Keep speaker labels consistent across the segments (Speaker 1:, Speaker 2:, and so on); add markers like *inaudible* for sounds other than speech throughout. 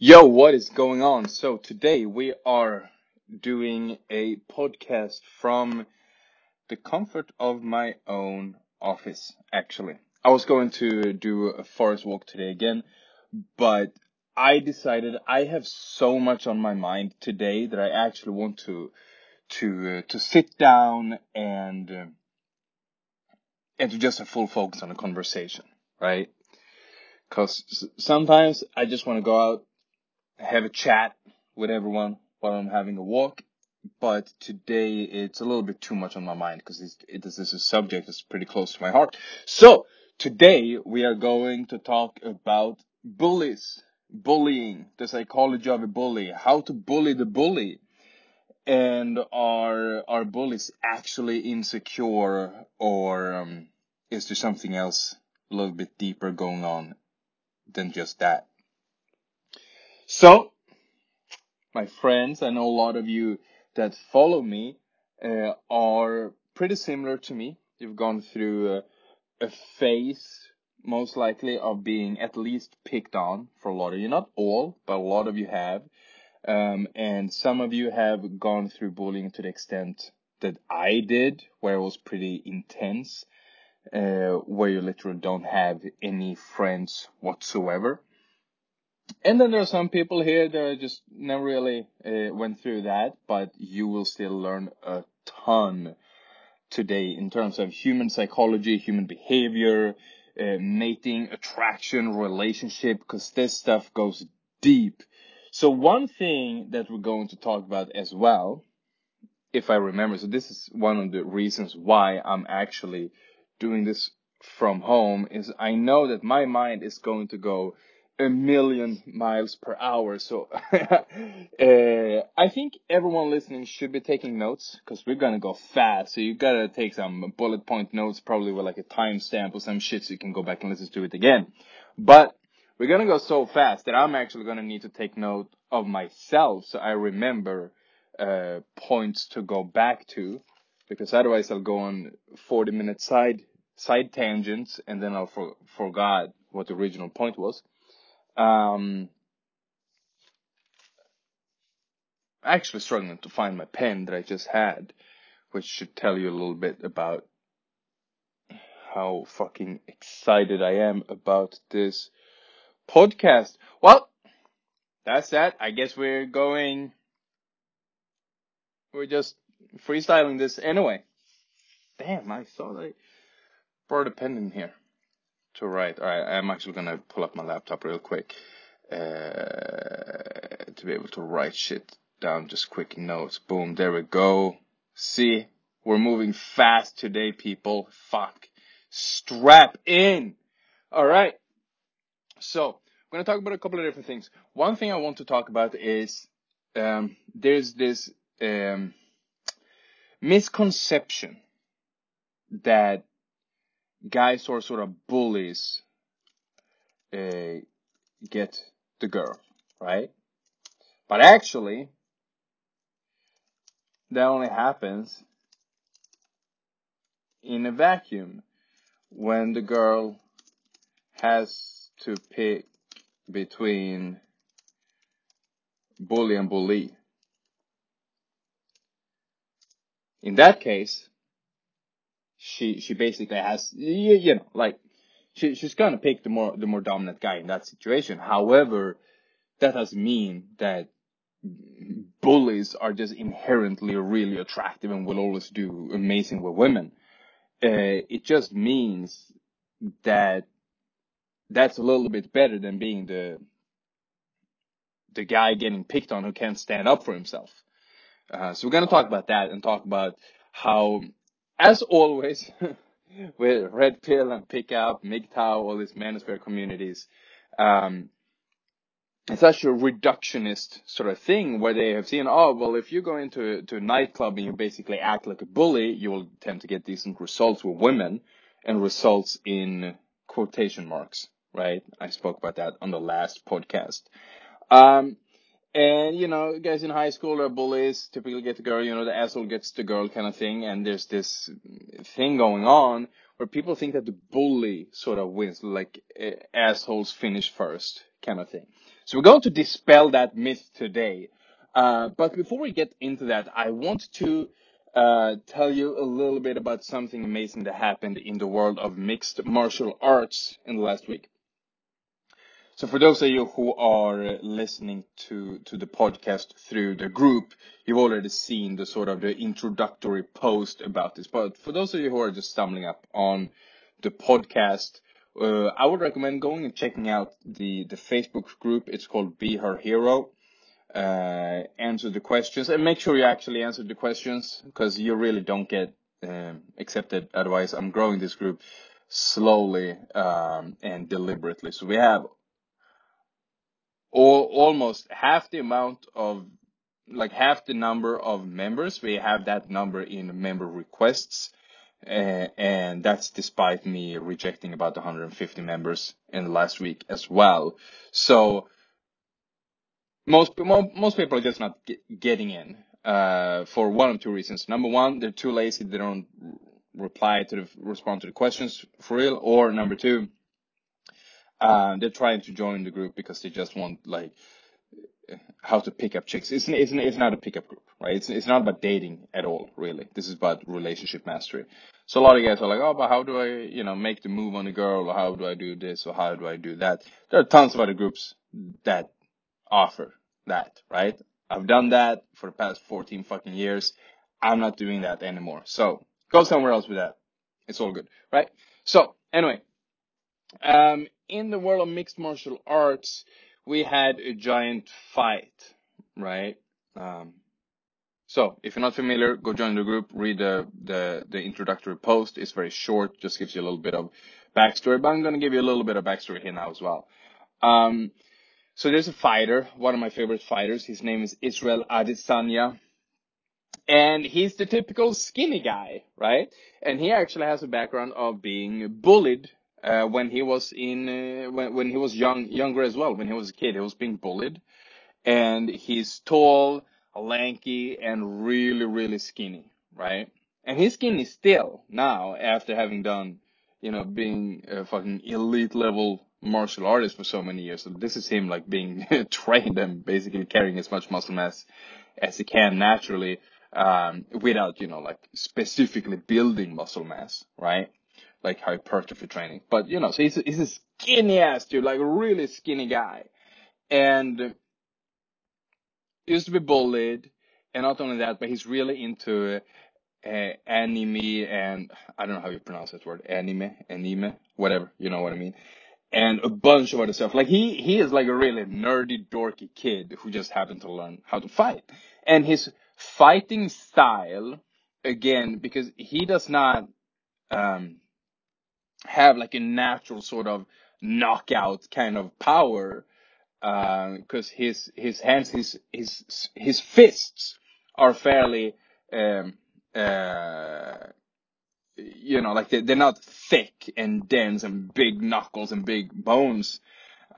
Speaker 1: Yo, what is going on? So today we are doing a podcast from the comfort of my own office, actually. I was going to do a forest walk today again, but I decided I have so much on my mind today that I actually want to to uh, to sit down and uh, and to just have full focus on a conversation, right? Cause sometimes I just want to go out have a chat with everyone while I'm having a walk. But today it's a little bit too much on my mind because it, this is a subject that's pretty close to my heart. So today we are going to talk about bullies, bullying, the psychology of a bully, how to bully the bully. And are are bullies actually insecure, or um, is there something else a little bit deeper going on than just that? So, my friends, I know a lot of you that follow me uh, are pretty similar to me. You've gone through a, a phase, most likely, of being at least picked on for a lot of you. Not all, but a lot of you have. Um, and some of you have gone through bullying to the extent that I did, where it was pretty intense, uh, where you literally don't have any friends whatsoever and then there are some people here that just never really uh, went through that, but you will still learn a ton today in terms of human psychology, human behavior, uh, mating, attraction, relationship, because this stuff goes deep. So one thing that we're going to talk about as well, if I remember, so this is one of the reasons why I'm actually doing this from home, is I know that my mind is going to go a million miles per hour. So *laughs* uh, I think everyone listening should be taking notes because we're gonna go fast. So you gotta take some bullet point notes, probably with like a timestamp or some shit, so you can go back and listen to it again. But we're gonna go so fast that I'm actually gonna need to take note of myself so I remember uh, points to go back to, because otherwise I'll go on 40 minute side side tangents and then I'll for, forgot what the original point was. Um, I'm actually struggling to find my pen that I just had, which should tell you a little bit about how fucking excited I am about this podcast. Well, that's that. I guess we're going, we're just freestyling this anyway. Damn, I thought I brought a pen in here to write. Alright, I'm actually gonna pull up my laptop real quick, uh, to be able to write shit down just quick notes. Boom, there we go. See, we're moving fast today, people. Fuck. Strap in. All right. So, I'm to talk about a couple of different things. One thing I want to talk about is um, there's this um, misconception that guys or sort of bullies uh, get the girl, right? But actually, that only happens in a vacuum when the girl has to pick between bully and bully. In that case, she she basically has you, you know like she she's gonna pick the more the more dominant guy in that situation. However, that doesn't mean that bullies are just inherently really attractive and will always do amazing with women. Uh, it just means that that's a little bit better than being the the guy getting picked on who can't stand up for himself. Uh, so we're gonna talk about that and talk about how, as always, *laughs* with Red Pill and Pickup, MGTOW, all these manosphere communities, um, it's such a reductionist sort of thing where they have seen, oh, well, if you go into to a nightclub and you basically act like a bully, you will tend to get decent results with women and results in quotation marks, right? I spoke about that on the last podcast. Um, and you know, guys in high school are bullies, typically get the girl, you know, the asshole gets the girl kind of thing, and there's this thing going on where people think that the bully sort of wins, like uh, assholes finish first kind of thing. So we're going to dispel that myth today. Uh, but before we get into that, I want to uh, tell you a little bit about something amazing that happened in the world of mixed martial arts in the last week. So for those of you who are listening to, to the podcast through the group, you've already seen the sort of the introductory post about this. But for those of you who are just stumbling up on the podcast, uh, I would recommend going and checking out the, the Facebook group. It's called Be Her Hero. Uh, answer the questions and make sure you actually answer the questions because you really don't get um, accepted. Otherwise, I'm growing this group slowly um, and deliberately. So we have almost half the amount of like half the number of members. We have that number in member requests. Uh, and that's despite me rejecting about 150 members in the last week as well. So most most people are just not get, getting in uh, for one of two reasons. Number one, they're too lazy; they don't reply to the respond to the questions for real. Or number two, uh, they're trying to join the group because they just want like how to pick up chicks. It's it's it's not a pickup group, right? It's it's not about dating at all, really. This is about relationship mastery. So a lot of guys are like, oh, but how do I, you know, make the move on a girl, or how do I do this, or how do I do that? There are tons of other groups that offer that, right? I've done that for the past 14 fucking years. I'm not doing that anymore. So go somewhere else with that. It's all good, right? So anyway, um, in the world of mixed martial arts, we had a giant fight, right? Um, so if you're not familiar, go join the group, read the, the, the introductory post. It's very short, just gives you a little bit of backstory, but I'm going to give you a little bit of backstory here now as well. Um, so there's a fighter, one of my favorite fighters. His name is Israel Adesanya. And he's the typical skinny guy, right? And he actually has a background of being bullied uh, when he was in uh, when when he was young younger as well. When he was a kid, he was being bullied, and he's tall, lanky, and really really skinny, right? And he's skinny still now after having done, you know, being a fucking elite level martial artist for so many years. So this is him like being *laughs* trained and basically carrying as much muscle mass as he can naturally, um, without, you know, like specifically building muscle mass, right? Like hypertrophy training. But, you know, so he's, he's a skinny ass dude, like a really skinny guy. And used to be bullied. And not only that, but he's really into uh, anime and I don't know how you pronounce that word, anime, anime, whatever, you know what I mean and a bunch of other stuff. Like he he is like a really nerdy, dorky kid who just happened to learn how to fight. And his fighting style, again, because he does not um, have like a natural sort of knockout kind of power, because uh, his his hands, his his his fists are fairly um, uh, you know, like they, they're not thick and dense and big knuckles and big bones,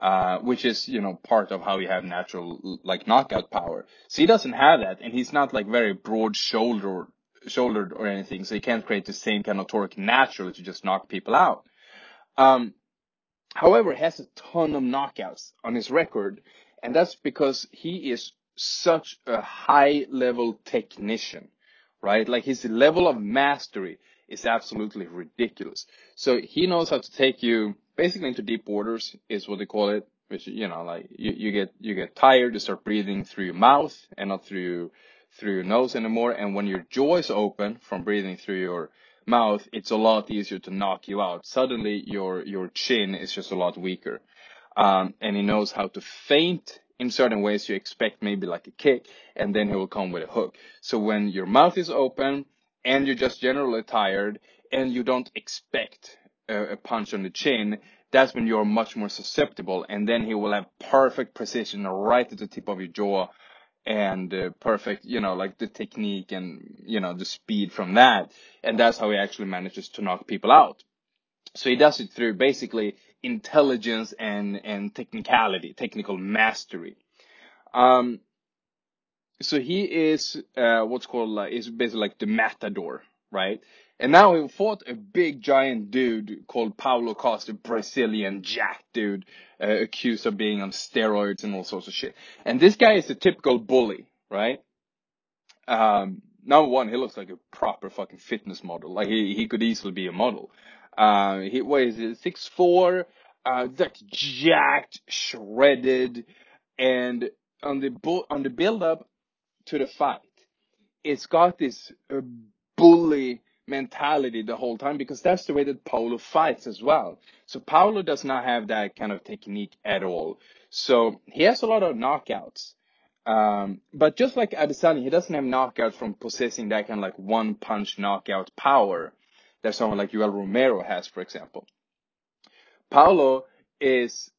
Speaker 1: uh, which is, you know, part of how you have natural, like, knockout power. So he doesn't have that, and he's not, like, very broad shouldered, shouldered or anything, so he can't create the same kind of torque naturally to just knock people out. Um, however, has a ton of knockouts on his record, and that's because he is such a high level technician, right? Like his level of mastery is absolutely ridiculous. So he knows how to take you basically into deep waters is what they call it, which, you know, like you, you get, you get tired, you start breathing through your mouth and not through, through your nose anymore. And when your jaw is open from breathing through your mouth, it's a lot easier to knock you out. Suddenly your, your chin is just a lot weaker. Um, and he knows how to feint in certain ways you expect maybe like a kick and then he will come with a hook. So when your mouth is open, and you're just generally tired and you don't expect a, a punch on the chin, that's when you're much more susceptible. And then he will have perfect precision right at the tip of your jaw and uh, perfect, you know, like the technique and, you know, the speed from that. And that's how he actually manages to knock people out. So he does it through basically intelligence and, and technicality, technical mastery. Um, so he is uh, what's called like is basically like the matador, right? And now he fought a big giant dude called Paulo Costa, Brazilian jack dude, uh, accused of being on steroids and all sorts of shit. And this guy is a typical bully, right? Um, number one, he looks like a proper fucking fitness model. Like he, he could easily be a model. Uh, he weighs six four, uh, that's jacked, shredded, and on the bu- on the build up to the fight, it's got this uh, bully mentality the whole time because that's the way that Paulo fights as well. So Paulo does not have that kind of technique at all. So he has a lot of knockouts. Um, but just like Adesanya, he doesn't have knockouts from possessing that kind of like one punch knockout power that someone like Yoel Romero has, for example. Paulo is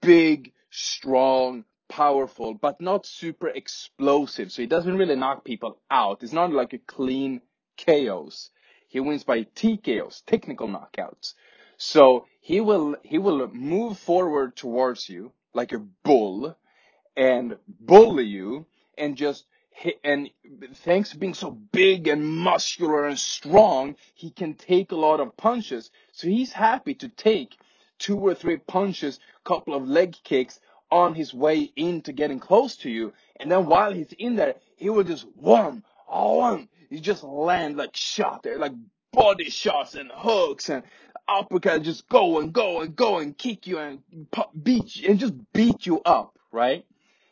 Speaker 1: big, strong, powerful, but not super explosive. So he doesn't really knock people out. It's not like a clean KOs. He wins by TKOs, technical knockouts. So he will, he will move forward towards you like a bull and bully you and just and thanks to being so big and muscular and strong, he can take a lot of punches. So he's happy to take two or three punches, couple of leg kicks on his way into getting close to you. And then while he's in there, he will just one, one, he just land like shot there, like body shots and hooks and uppercut, just go and go and go and kick you and beat you and just beat you up, right?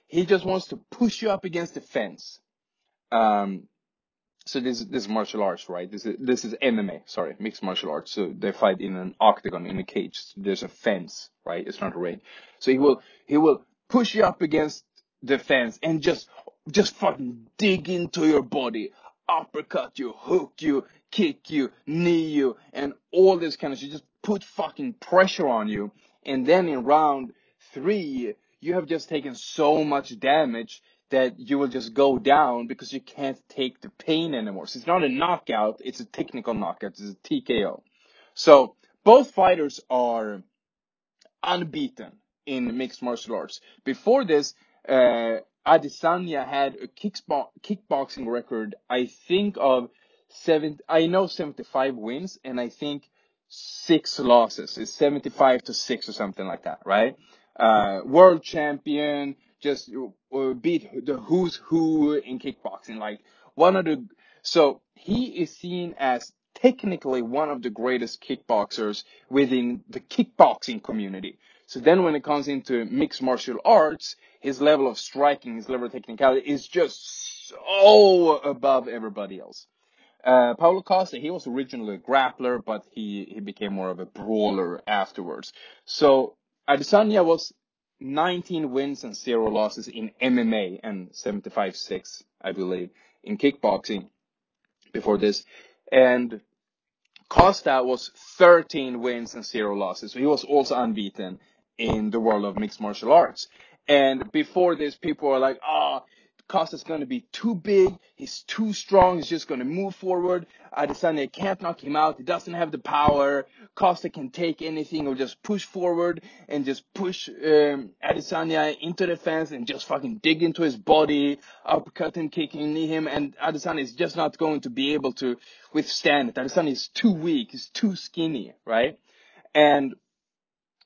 Speaker 1: He just wants to push you up against the fence. Um, so this this is martial arts, right? This is this is MMA, sorry, mixed martial arts. So they fight in an octagon in a cage. There's a fence, right? It's not a ring. So he will he will push you up against the fence and just just fucking dig into your body, uppercut you, hook you, kick you, knee you, and all this kind of shit. Just put fucking pressure on you, and then in round three, you have just taken so much damage that you will just go down because you can't take the pain anymore. So it's not a knockout, it's a technical knockout, it's a TKO. So both fighters are unbeaten in mixed martial arts. Before this, uh, Adesanya had a kickboxing record, I think of seven, I know 75 wins and I think six losses. It's 75 to six or something like that, right? Uh, world champion, just uh, beat the who's who in kickboxing. Like one of the, so he is seen as technically one of the greatest kickboxers within the kickboxing community. So then when it comes into mixed martial arts, his level of striking, his level of technicality is just so above everybody else. Uh, Paulo Costa, he was originally a grappler, but he, he became more of a brawler afterwards. So Adesanya was 19 wins and 0 losses in MMA and 75-6, I believe, in kickboxing before this. And Costa was 13 wins and 0 losses. So he was also unbeaten in the world of mixed martial arts. And before this, people were like, ah, oh, Costa's going to be too big. He's too strong. He's just going to move forward. Adesanya can't knock him out. He doesn't have the power. Costa can take anything or just push forward and just push um, Adesanya into the fence and just fucking dig into his body, uppercut him, kicking knee him, and Adesanya is just not going to be able to withstand it. Adesanya is too weak. He's too skinny, right? And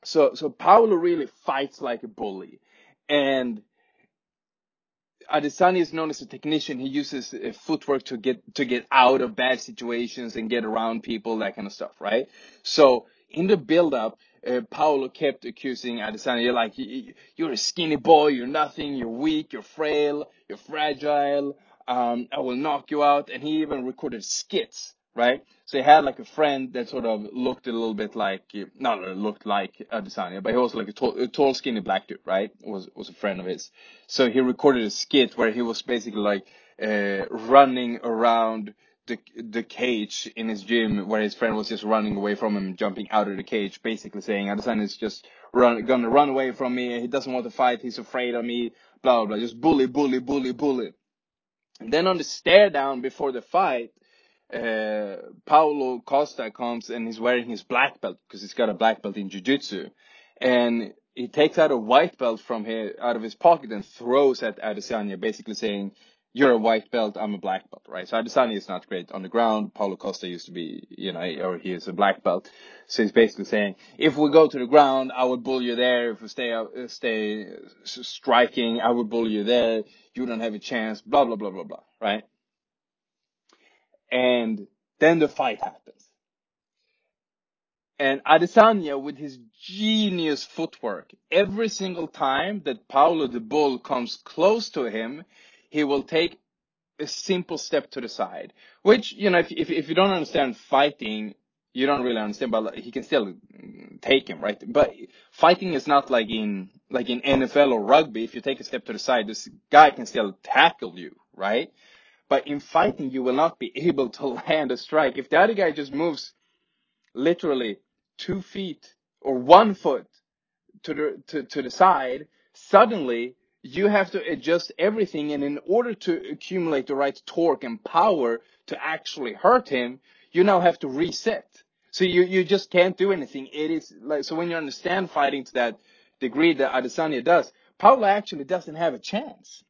Speaker 1: so, so Paulo really fights like a bully. And Adesanya is known as a technician. He uses uh, footwork to get to get out of bad situations and get around people, that kind of stuff, right? So in the build-up, uh, Paulo kept accusing Adesanya, you're like, you're a skinny boy, you're nothing, you're weak, you're frail, you're fragile, um, I will knock you out. And he even recorded skits right? So he had like a friend that sort of looked a little bit like, not looked like Adesanya, but he was like a tall, a tall, skinny black dude, right? Was was a friend of his. So he recorded a skit where he was basically like uh, running around the the cage in his gym, where his friend was just running away from him, jumping out of the cage, basically saying Adesanya is just run gonna run away from me. He doesn't want to fight. He's afraid of me. Blah blah. blah. Just bully, bully, bully, bully. And then on the stare down before the fight, uh, Paulo Costa comes and he's wearing his black belt because he's got a black belt in jiu-jitsu and he takes out a white belt from here out of his pocket and throws at Adesanya basically saying you're a white belt, I'm a black belt, right? So Adesanya is not great on the ground. Paulo Costa used to be, you know, or he is a black belt. So he's basically saying, if we go to the ground, I would bully you there. If we stay out, stay striking, I would bully you there. You don't have a chance, blah, blah, blah, blah, blah, right? And then the fight happens. And Adesanya with his genius footwork, every single time that Paulo the Bull comes close to him, he will take a simple step to the side. Which, you know, if, if, if you don't understand fighting, you don't really understand, but he can still take him, right? But fighting is not like in, like in NFL or rugby. If you take a step to the side, this guy can still tackle you, right? But in fighting, you will not be able to *laughs* land a strike. If the other guy just moves literally two feet or one foot to the, to, to the side, suddenly you have to adjust everything. And in order to accumulate the right torque and power to actually hurt him, you now have to reset. So you, you just can't do anything. It is like, so when you understand fighting to that degree that Adesanya does, Paulo actually doesn't have a chance.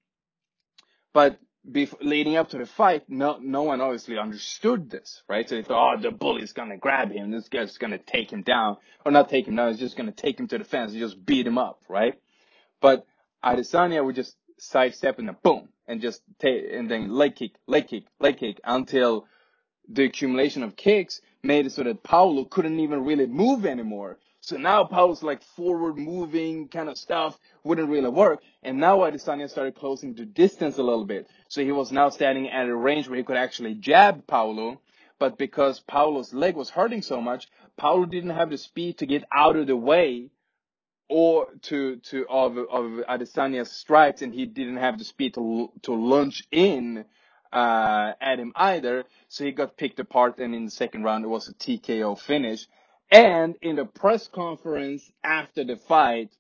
Speaker 1: But before, leading up to the fight, no, no one obviously understood this, right? So they thought, oh, the bully's gonna grab him. This guy's gonna take him down. Or not take him down, he's just gonna take him to the fence and just beat him up, right? But Adesanya would just sidestep and then boom, and just take, and then leg kick, leg kick, leg kick until the accumulation of kicks made it so that Paulo couldn't even really move anymore. So now Paulo's like forward moving kind of stuff wouldn't really work. And now Adesanya started closing the distance a little bit. So he was now standing at a range where he could actually jab Paulo. But because Paulo's leg was hurting so much, Paulo didn't have the speed to get out of the way or to to of of Adesanya's strikes, and he didn't have the speed to to launch in uh, at him either. So he got picked apart, and in the second round it was a TKO finish. And in the press conference after the fight,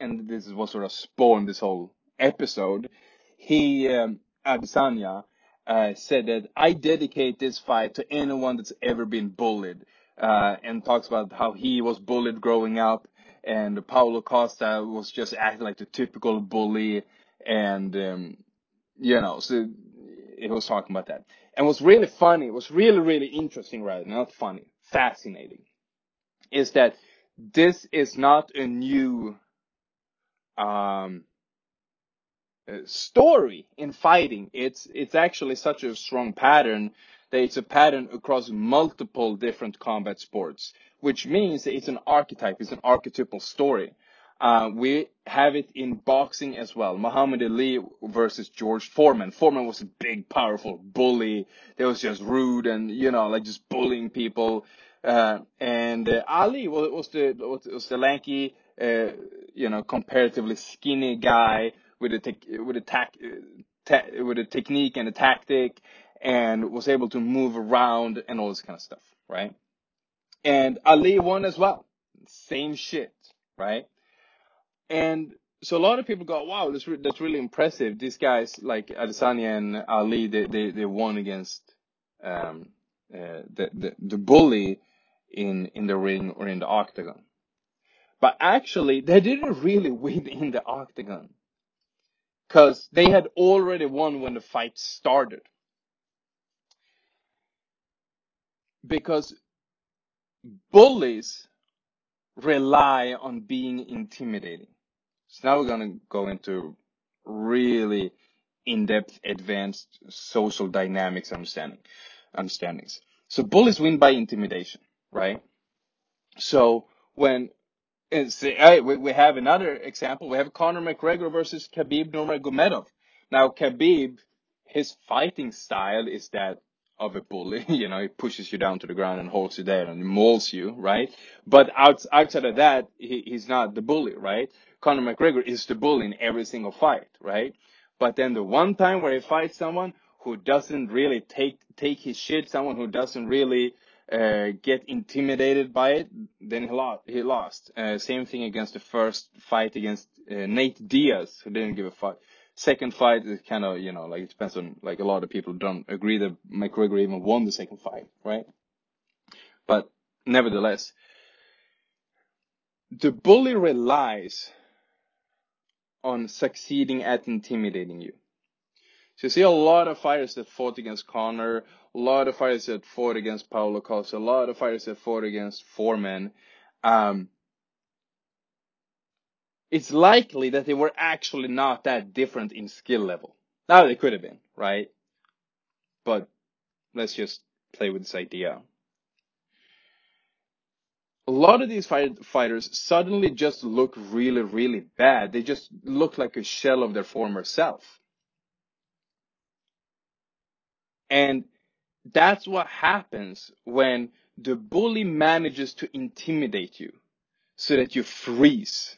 Speaker 1: and this is what sort of spawned this whole episode, he um, Adesanya uh, said that I dedicate this fight to anyone that's ever been bullied, uh, and talks about how he was bullied growing up and Paulo Costa was just acting like the typical bully, and um, you know, so it was talking about that. And what's really funny, what's really really interesting, right? Not funny, fascinating, is that this is not a new um, story in fighting. It's it's actually such a strong pattern that it's a pattern across multiple different combat sports, which means it's an archetype, it's an archetypal story. Uh, we have it in boxing as well. Muhammad Ali versus George Foreman. Foreman was a big, powerful bully that was just rude and, you know, like just bullying people. Uh, and uh, Ali was, was the was the lanky, uh, you know, comparatively skinny guy with a tech, with a tac, te- with a technique and a tactic, and was able to move around and all this kind of stuff, right? And Ali won as well. Same shit, right? And so a lot of people go, wow, that's, re- that's really impressive. These guys, like Adesanya and Ali, they, they, they won against, um, uh, the, the, the bully in, in the ring or in the octagon. But actually, they didn't really win in the octagon. Cause they had already won when the fight started. Because bullies rely on being intimidating. So now we're going to go into really in-depth, advanced social dynamics understanding, understandings. So bullies win by intimidation, right? So when say, we, we have another example. We have Conor McGregor versus Khabib Nurmagomedov. Now Khabib, his fighting style is that of a bully. *laughs* You know, he pushes you down to the ground and holds you there and mauls you, right? But out, outside of that, he, he's not the bully, right? Conor McGregor is the bully in every single fight, right? But then the one time where he fights someone who doesn't really take take his shit, someone who doesn't really uh, get intimidated by it, then he lost. He lost. Uh, same thing against the first fight against uh, Nate Diaz, who didn't give a fuck. Second fight is kind of, you know, like it depends on, like a lot of people don't agree that McGregor even won the second fight, right? But nevertheless, the bully relies on succeeding at intimidating you. So you see a lot of fighters that fought against Conor, a lot of fighters that fought against Paulo Costa, a lot of fighters that fought against Foreman. Um, it's likely that they were actually not that different in skill level. Now they could have been, right? But let's just play with this idea. A lot of these fight, fighters suddenly just look really, really bad. They just look like a shell of their former self. And that's what happens when the bully manages to intimidate you so that you freeze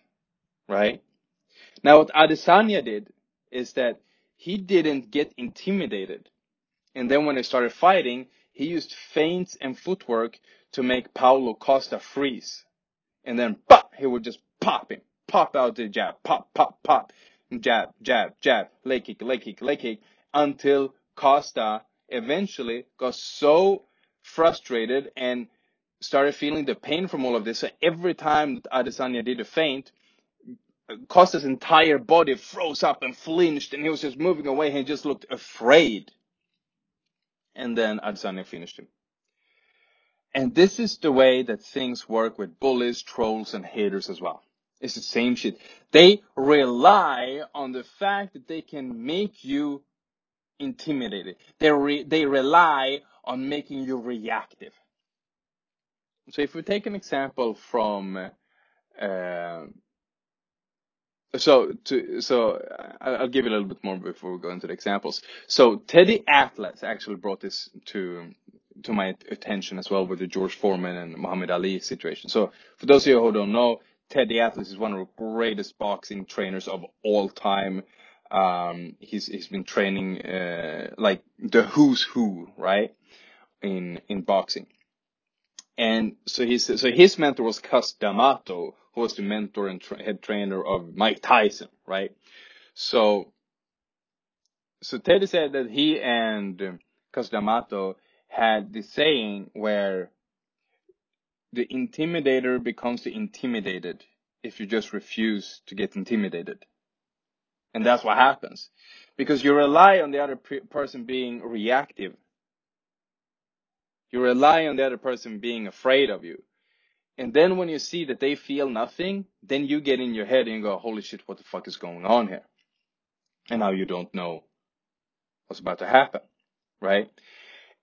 Speaker 1: right? Now what Adesanya did is that he didn't get intimidated. And then when they started fighting, he used feints and footwork to make Paulo Costa freeze. And then pop, he would just pop him, pop out the jab, pop, pop, pop, jab, jab, jab, leg kick, leg kick, leg kick, until Costa eventually got so frustrated and started feeling the pain from all of this. So every time Adesanya did a feint, Costa's entire body froze up and flinched and he was just moving away. He just looked afraid. And then Adesanya finished him. And this is the way that things work with bullies, trolls, and haters as well. It's the same shit. They rely on the fact that they can make you intimidated. They re- they rely on making you reactive. So if we take an example from uh, so to so I'll give you a little bit more before we go into the examples. So Teddy Atlas actually brought this to to my attention as well with the George Foreman and Muhammad Ali situation. So for those of you who don't know, Teddy Atlas is one of the greatest boxing trainers of all time. Um, he's he's been training uh, like the who's who, right, in in boxing. And so his so his mentor was Cus D'Amato, who was the mentor and tra- head trainer of Mike Tyson, right? So, so Teddy said that he and Cus had the saying where the intimidator becomes the intimidated if you just refuse to get intimidated. And that's what happens. Because you rely on the other pre- person being reactive. You rely on the other person being afraid of you. And then when you see that they feel nothing, then you get in your head and you go, holy shit, what the fuck is going on here? And now you don't know what's about to happen, right?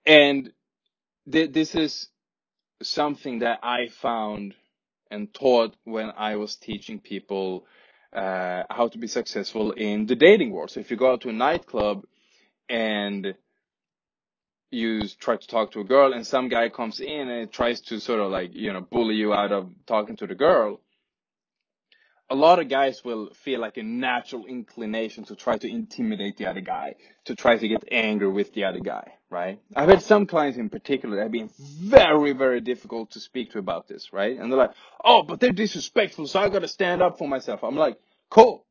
Speaker 1: And th- this is something that I found and taught when I was teaching people uh, how to be successful in the dating world. So if you go out to a nightclub and you try to talk to a girl and some guy comes in and tries to sort of like, you know, bully you out of talking to the girl, a lot of guys will feel like a natural inclination to try to intimidate the other guy, to try to get angry with the other guy, right? I've had some clients in particular that have been very, very difficult to speak to about this, right? And they're like, oh, but they're disrespectful, so I gotta stand up for myself. I'm like, cool.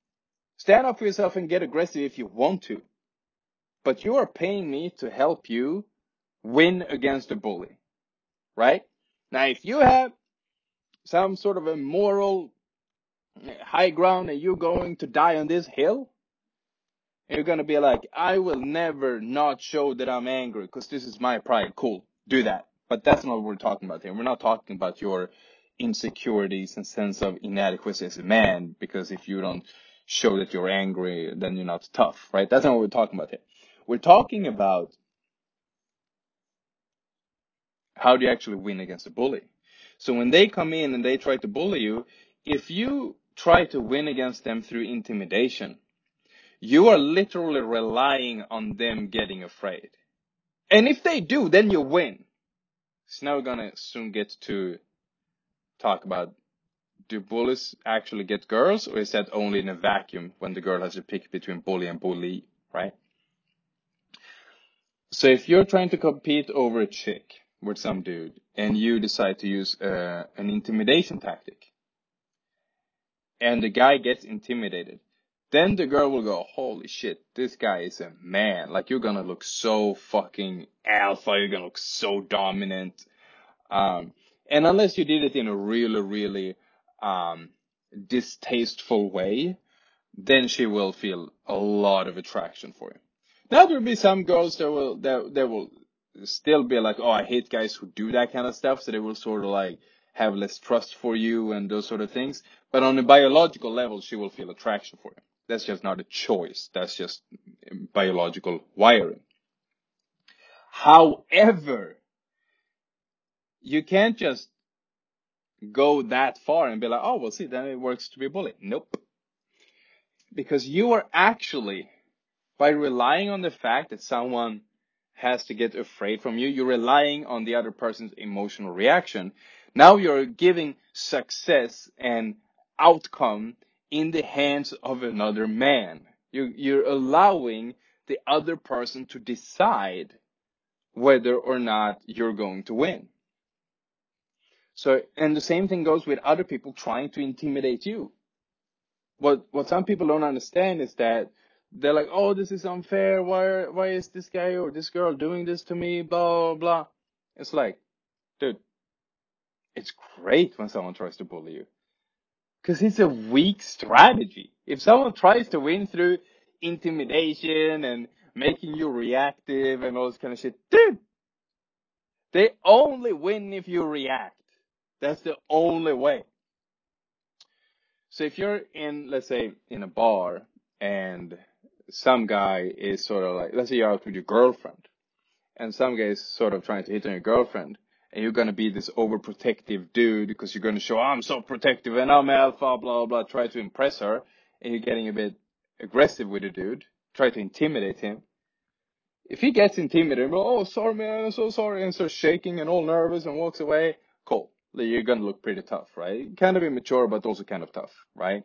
Speaker 1: Stand up for yourself and get aggressive if you want to. But you are paying me to help you win against a bully, right? Now, if you have some sort of a moral eh, high ground and you're going to die on this hill, you're going to be like, I will never not show that I'm angry because this is my pride. Cool. Do that. But that's not what we're talking about here. We're not talking about your insecurities and sense of inadequacy as a man because if you don't show that you're angry, then you're not tough, right? That's not what we're talking about here. We're talking about how do you actually win against a bully? So when they come in and they try to bully you, if you try to win against them through intimidation, you are literally relying on them getting afraid. And if they do, then you win. So now we're gonna soon get to talk about do bullies actually get girls or is that only in a vacuum when the girl has to pick between bully and bully, right? So if you're trying to compete over a chick, with some dude and you decide to use uh, an intimidation tactic and the guy gets intimidated, then the girl will go, holy shit, this guy is a man. Like you're gonna look so fucking alpha, you're gonna look so dominant. Um, and unless you did it in a really, really, um, distasteful way, then she will feel a lot of attraction for you. Now there'll be some girls that will that that will still be like, oh, I hate guys who do that kind of stuff, so they will sort of like have less trust for you and those sort of things. But on a biological level, she will feel attraction for you. That's just not a choice. That's just biological wiring. However, you can't just go that far and be like, oh, well, see, then it works to be a bully. Nope. Because you are actually, by relying on the fact that someone has to get afraid from you, you're relying on the other person's emotional reaction. Now you're giving success and outcome in the hands of another man. You, you're allowing the other person to decide whether or not you're going to win. So, and the same thing goes with other people trying to intimidate you. What, what some people don't understand is that they're like, oh, this is unfair. Why, why is this guy or this girl doing this to me? Blah, blah, blah. It's like, dude, it's great when someone tries to bully you. Cause it's a weak strategy. If someone tries to win through intimidation and making you reactive and all this kind of shit, dude, they only win if you react. That's the only way. So if you're in, let's say, in a bar and some guy is sort of like, let's say you're out with your girlfriend and some guy is sort of trying to hit on your girlfriend and you're gonna be this overprotective dude because you're gonna show, oh, I'm so protective and I'm alpha, blah, blah, try to impress her and you're getting a bit aggressive with the dude, try to intimidate him. If he gets intimidated, oh, sorry man, I'm so sorry, and starts shaking and all nervous and walks away, cool you're gonna look pretty tough, right? Kind of immature, but also kind of tough, right?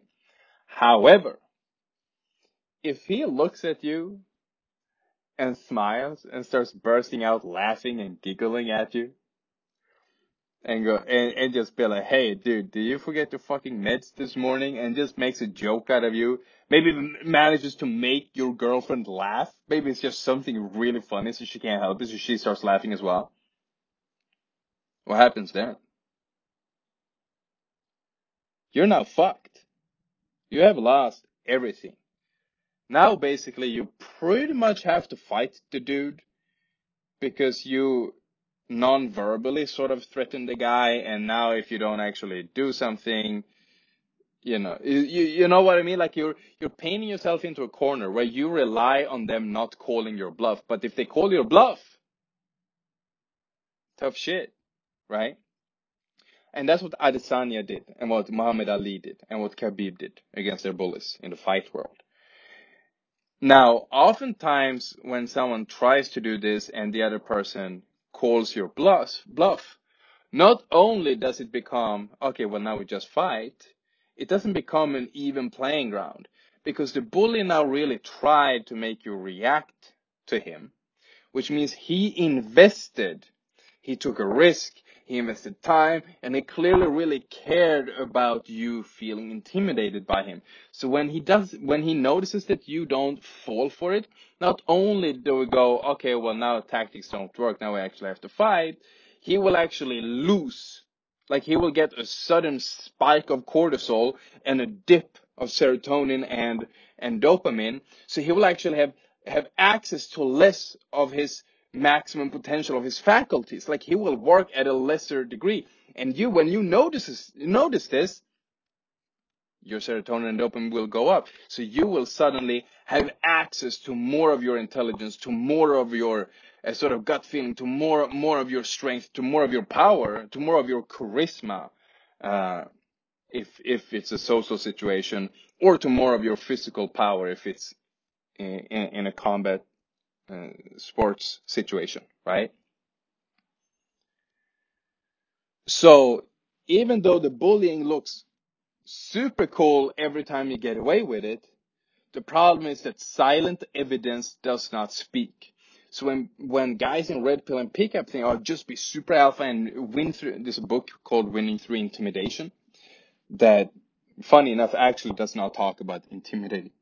Speaker 1: However, if he looks at you and smiles and starts bursting out laughing and giggling at you and go and, and just be like, hey dude, did you forget your fucking meds this morning? And just makes a joke out of you. Maybe manages to make your girlfriend laugh. Maybe it's just something really funny so she can't help it, so she starts laughing as well. What happens then? you're now fucked. You have lost everything. Now basically you pretty much have to fight the dude because you non-verbally sort of threaten the guy and now if you don't actually do something you know you, you know what i mean? Like you're you're painting yourself into a corner where you rely on them not calling your bluff. But if they call your bluff tough shit right? And that's what Adesanya did, and what Muhammad Ali did, and what Khabib did against their bullies in the fight world. Now, oftentimes when someone tries to do this and the other person calls your bluff, bluff, not only does it become, okay, well now we just fight, it doesn't become an even playing ground because the bully now really tried to make you react to him, which means he invested, he took a risk, he invested time and he clearly really cared about you feeling intimidated by him. So when he does, when he notices that you don't fall for it, not only do we go, okay, well now tactics don't work, now we actually have to fight, he will actually lose. Like he will get a sudden spike of cortisol and a dip of serotonin and, and dopamine. So he will actually have, have access to less of his maximum potential of his faculties. Like he will work at a lesser degree. And you, when you notice, notice this, your serotonin and dopamine will go up. So you will suddenly have access to more of your intelligence, to more of your uh, sort of gut feeling, to more, more of your strength, to more of your power, to more of your charisma. Uh, if, if it's a social situation or to more of your physical power if it's in, in, in a combat uh, sports situation, right? So even though the bullying looks super cool every time you get away with it, the problem is that silent evidence does not speak. So when when guys in red pill and pickup think, oh, just be super alpha and win through. A book called Winning Through Intimidation that, funny enough, actually does not talk about intimidating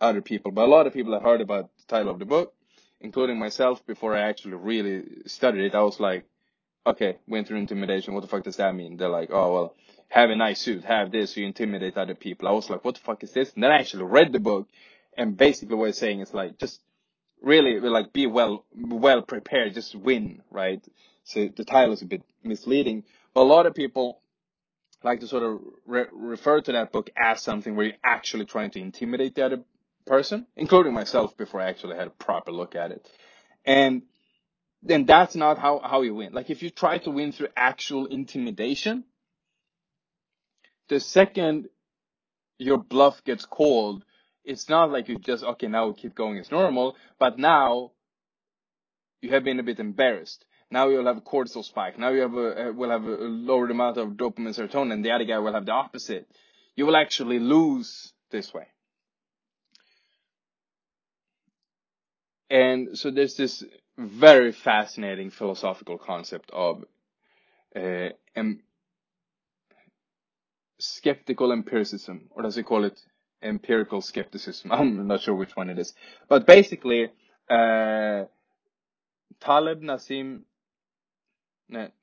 Speaker 1: other people. But a lot of people have heard about title of the book, including myself, before I actually really studied it. I was like, okay, through intimidation. What the fuck does that mean? They're like, oh, well, have a nice suit, have this, you intimidate other people. I was like, what the fuck is this? And then I actually read the book and basically what it's saying is like, just really like be well well prepared, just win, right? So the title is a bit misleading, but a lot of people like to sort of re- refer to that book as something where you're actually trying to intimidate the other person, including myself before I actually had a proper look at it. And then that's not how, how you win. Like if you try to win through actual intimidation, the second your bluff gets called, it's not like you just, okay, now we keep going as normal, but now you have been a bit embarrassed. Now you'll have a cortisol spike. Now you have a, will have a lowered amount of dopamine serotonin. The other guy will have the opposite. You will actually lose this way. And so there's this very fascinating philosophical concept of uh, em- skeptical empiricism, or does he call it empirical skepticism? *laughs* I'm not sure which one it is. But basically, uh, Taleb Nassim,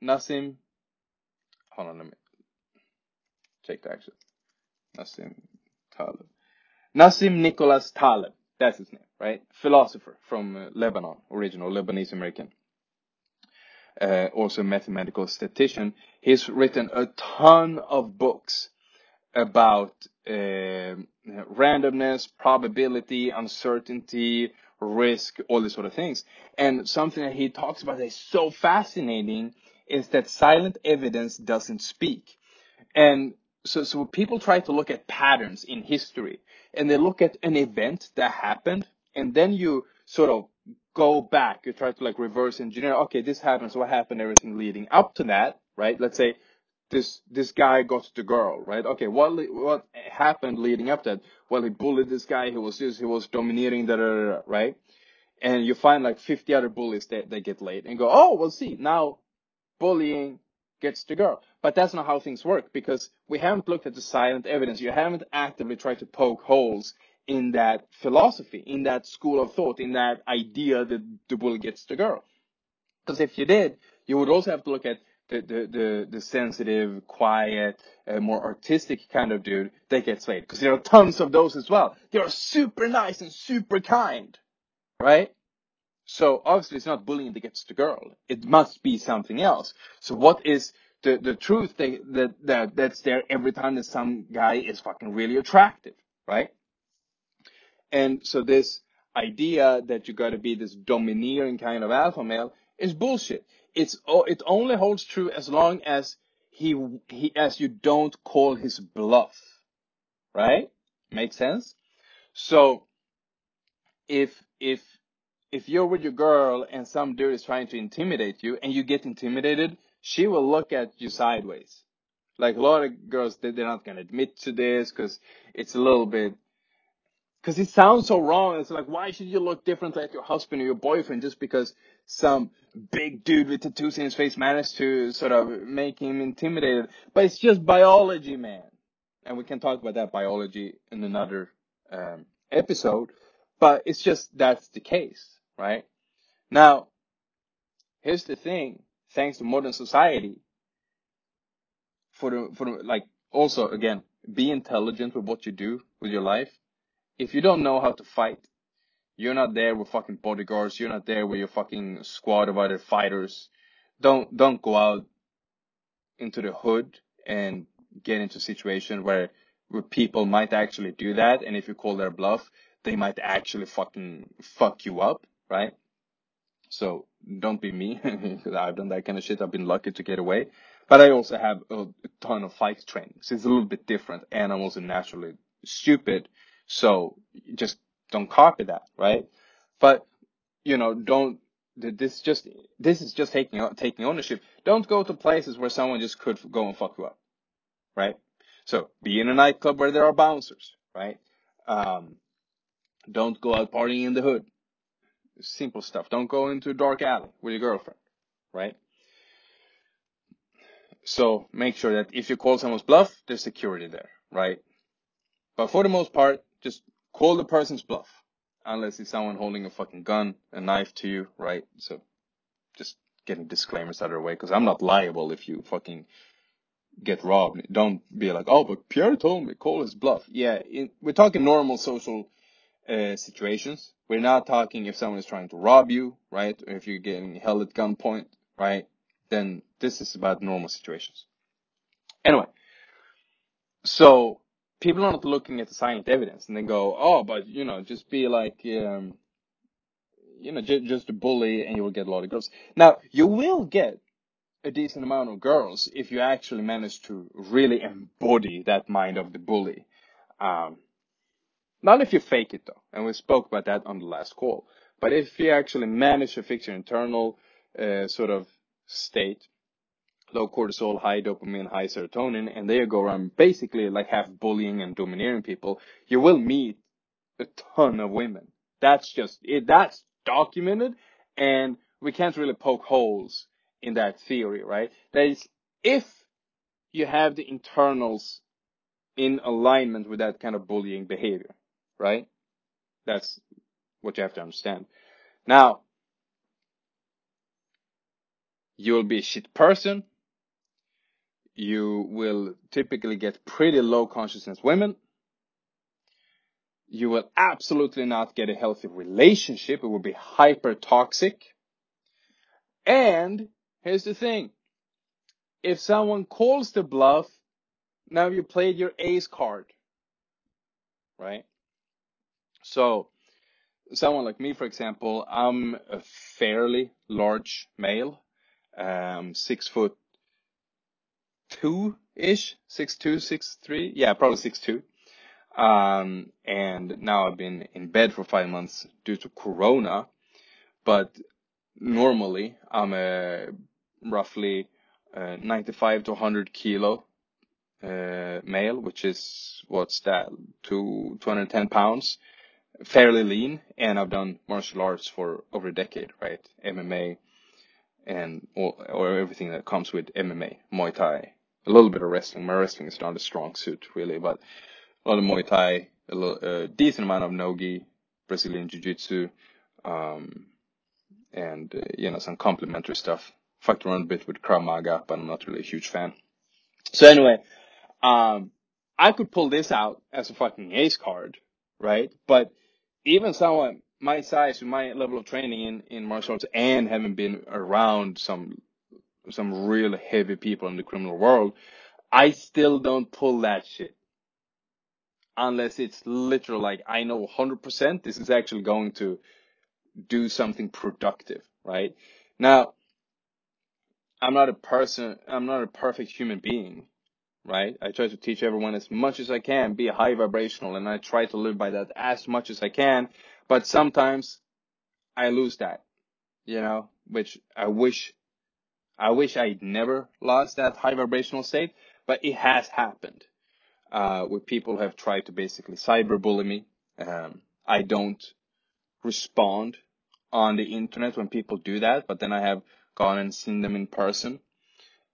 Speaker 1: Nassim, hold on a minute, check the actual, Nassim Taleb. Nassim Nicholas Taleb, that's his name, right? Philosopher from uh, Lebanon, original Lebanese American. Uh, also mathematical statistician. He's written a ton of books about uh, randomness, probability, uncertainty, risk, all these sort of things. And something that he talks about that is so fascinating is that silent evidence doesn't speak. And so, so people try to look at patterns in history and they look at an event that happened and then you sort of go back. You try to like reverse engineer. Okay, this happens. What happened? Everything leading up to that, right? Let's say this this guy got the girl, right? Okay, what what happened leading up to that? Well, he bullied this guy. He was just he was dominating, da, da, da, right? And you find like 50 other bullies that they get laid and go, oh, well, see now bullying gets the girl. But that's not how things work because we haven't looked at the silent evidence. You haven't actively tried to poke holes in that philosophy, in that school of thought, in that idea that the bully gets the girl. Because if you did, you would also have to look at the the the, the sensitive, quiet, uh, more artistic kind of dude that gets laid. Because there are tons of those as well. They are super nice and super kind, right? So obviously it's not bullying that gets the girl. It must be something else. So what is the, the truth that, that, that, that's there every time that some guy is fucking really attractive, right? And so this idea that you gotta be this domineering kind of alpha male is bullshit. It's, it only holds true as long as he, he, as you don't call his bluff, right? Make sense? So if, if if you're with your girl and some dude is trying to intimidate you and you get intimidated, she will look at you sideways. Like a lot of girls, they're not gonna admit to this because it's a little bit, because it sounds so wrong. It's like, why should you look differently at your husband or your boyfriend just because some big dude with tattoos in his face managed to sort of make him intimidated? But it's just biology, man. And we can talk about that biology in another um, episode. But it's just that's the case right? Now, here's the thing, thanks to modern society, for the, for the, like, also, again, be intelligent with what you do with your life. If you don't know how to fight, you're not there with fucking bodyguards, you're not there with your fucking squad of other fighters. Don't, don't go out into the hood and get into a situation where, where people might actually do that, and if you call their bluff, they might actually fucking fuck you up, right? So don't be me, *laughs* I've done that kind of shit. I've been lucky to get away. But I also have a, a ton of fight training. So it's a little bit different. And I'm also naturally stupid. So just don't copy that, right? But, you know, don't, this just, this is just taking, taking ownership. Don't go to places where someone just could go and fuck you up, right? So be in a nightclub where there are bouncers, right? Um, don't go out partying in the hood simple stuff. Don't go into a dark alley with your girlfriend, right? So make sure that if you call someone's bluff, there's security there, right? But for the most part, just call the person's bluff. Unless it's someone holding a fucking gun, a knife to you, right? So just getting disclaimers out of the way, because I'm not liable if you fucking get robbed. Don't be like, oh, but Pierre told me, call his bluff. Yeah, we're talking normal social uh, situations. We're not talking if someone is trying to rob you, right? Or if you're getting held at gunpoint, right? Then this is about normal situations. Anyway, so people are not looking at the science evidence and they go, oh, but you know, just be like, um, you know, j- just a bully and you will get a lot of girls. Now, you will get a decent amount of girls if you actually manage to really embody that mind of the bully. Um, not if you fake it though, and we spoke about that on the last call. But if you actually manage to fix your internal uh, sort of state, low cortisol, high dopamine, high serotonin, and there you go around basically like half bullying and domineering people, you will meet a ton of women. That's just it. That's documented, and we can't really poke holes in that theory, right? That is, if you have the internals in alignment with that kind of bullying behavior, right? That's what you have to understand. Now, you'll be a shit person. You will typically get pretty low consciousness women. You will absolutely not get a healthy relationship. It will be hyper toxic. And here's the thing. If someone calls the bluff, now you played your ace card. Right? So, someone like me, for example, I'm a fairly large male, um, six foot two ish, six two, six three, yeah, probably six two. Um, and now I've been in bed for five months due to Corona, but normally I'm a roughly uh, 95 to 100 kilo uh, male, which is what's that, two 210 pounds fairly lean and I've done martial arts for over a decade, right? MMA and or, or everything that comes with MMA, Muay Thai, a little bit of wrestling. My wrestling is not a strong suit really, but a lot of Muay Thai, a, little, a decent amount of Nogi, Brazilian Jiu Jitsu, um, and uh, you know some complementary stuff. Fucked around a bit with Krav Maga, but I'm not really a huge fan. So anyway, um, I could pull this out as a fucking ace card, right? But even someone my size, with my level of training in, in martial arts and having been around some, some real heavy people in the criminal world, I still don't pull that shit. Unless it's literal, like I know 100% this is actually going to do something productive, right? Now, I'm not a person, I'm not a perfect human being, right? I try to teach everyone as much as I can, be high vibrational, and I try to live by that as much as I can but sometimes I lose that, you know, which I wish, I wish I'd never lost that high vibrational state, but it has happened, uh, where people who have tried to basically cyberbully me. Um, I don't respond on the internet when people do that, but then I have gone and seen them in person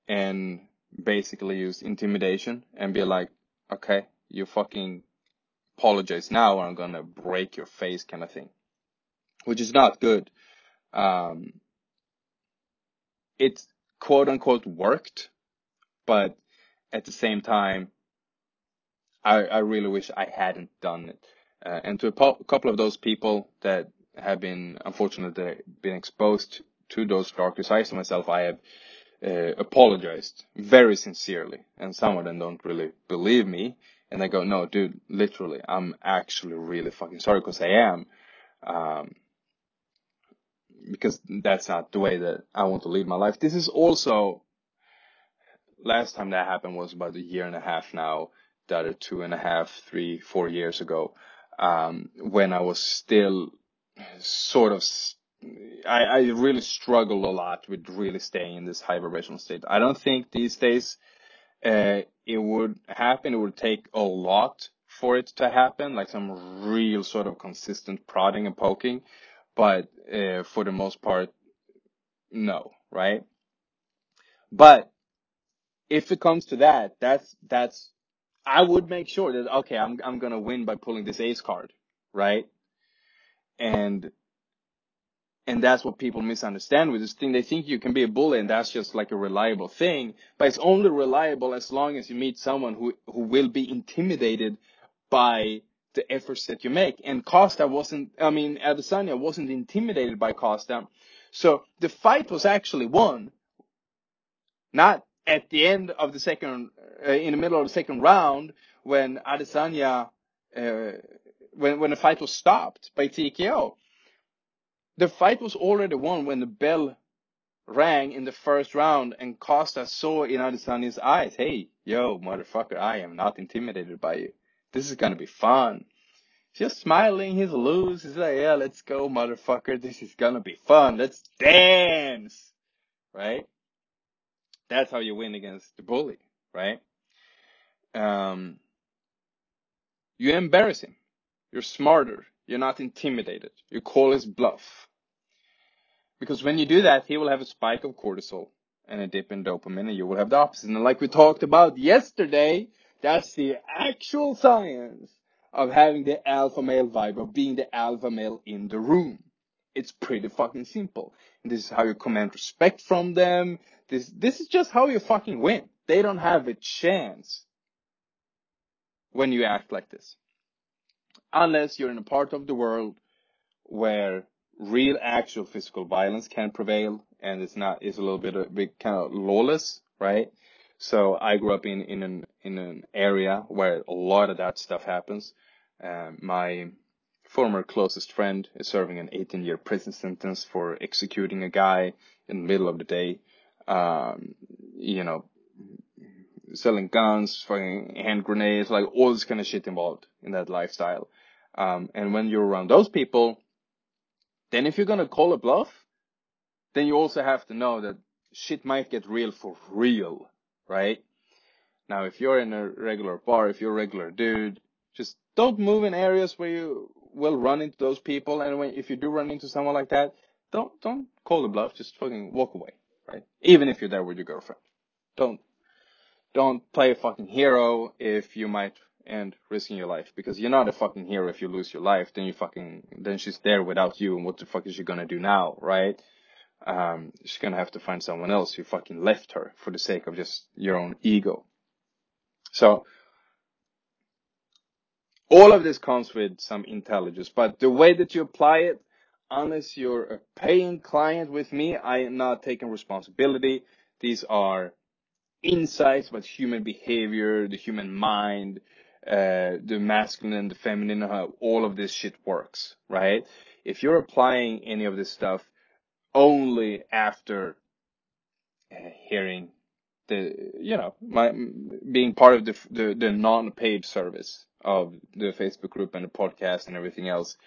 Speaker 1: and basically use intimidation and be like, okay, you fucking apologize now or I'm gonna break your face kind of thing, which is not good. Um, it quote unquote worked, but at the same time, I, I really wish I hadn't done it. Uh, and to a, po- couple of those people that have been unfortunately been exposed to those darker sides of myself, I have uh, apologized very sincerely, and some of them don't really believe me and I go, no, dude, literally, I'm actually really fucking sorry because I am. Um, because that's not the way that I want to live my life. This is also, last time that happened was about a year and a half now, the two and a half, three, four years ago, um, when I was still sort of, I, I really struggled a lot with really staying in this high vibrational state. I don't think these days uh, it would happen. It would take a lot for it to happen, like some real sort of consistent prodding and poking. But uh, for the most part, no, right? But if it comes to that, that's that's I would make sure that okay, I'm I'm gonna win by pulling this ace card, right? And and that's what people misunderstand with this thing. They think you can be a bully and that's just like a reliable thing, but it's only reliable as long as you meet someone who, who will be intimidated by the efforts that you make. And Costa wasn't, I mean, Adesanya wasn't intimidated by Costa. So the fight was actually won. Not at the end of the second, uh, in the middle of the second round when Adesanya, uh, when, when the fight was stopped by TKO. The fight was already won when the bell rang in the first round and Costa saw in Adesanya's eyes, hey, yo, motherfucker, I am not intimidated by you. This is gonna be fun. Just smiling, he's loose. He's like, yeah, let's go, motherfucker. This is gonna be fun. Let's dance. Right? That's how you win against the bully, right? Um, you embarrass him. You're smarter. You're not intimidated. You call his bluff. Because when you do that, he will have a spike of cortisol and a dip in dopamine, and you will have the opposite. And like we talked about yesterday, that's the actual science of having the alpha male vibe, of being the alpha male in the room. It's pretty fucking simple. And this is how you command respect from them. This, this is just how you fucking win. They don't have a chance when you act like this. Unless you're in a part of the world where real actual physical violence can prevail and it's not, it's a little bit, a bit kind of lawless, right? So I grew up in, in an, in an area where a lot of that stuff happens. Um, my former closest friend is serving an 18 year prison sentence for executing a guy in the middle of the day. Um, you know, selling guns, fucking hand grenades, like all this kind of shit involved in that lifestyle. Um, and when you're around those people, then if you're gonna call a bluff, then you also have to know that shit might get real for real, right? Now, if you're in a regular bar, if you're a regular dude, just don't move in areas where you will run into those people. And when, if you do run into someone like that, don't, don't call the bluff. Just fucking walk away, right? Even if you're there with your girlfriend. Don't, don't play a fucking hero if you might end risking your life because you're not a fucking hero if you lose your life. Then you fucking, then she's there without you and what the fuck is she gonna do now, right? Um, she's gonna have to find someone else who fucking left her for the sake of just your own ego. So, all of this comes with some intelligence, but the way that you apply it, unless you're a paying client with me, I am not taking responsibility. These are insights about human behavior, the human mind, uh, the masculine the feminine, how all of this shit works, right? If you're applying any of this stuff only after uh, hearing the, you know, my, being part of the, the, the non-paid service of the Facebook group and the podcast and everything else,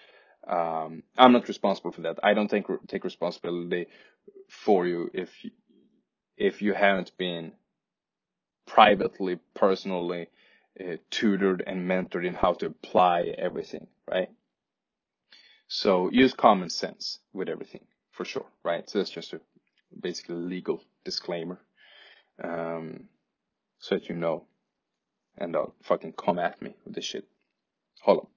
Speaker 1: um, I'm not responsible for that. I don't take, take responsibility for you if, if you haven't been privately, personally, uh, tutored and mentored in how to apply everything, right? So use common sense with everything for sure, right? So that's just a basically legal disclaimer, um, so that you know, and don't fucking come at me with this shit. Hold on.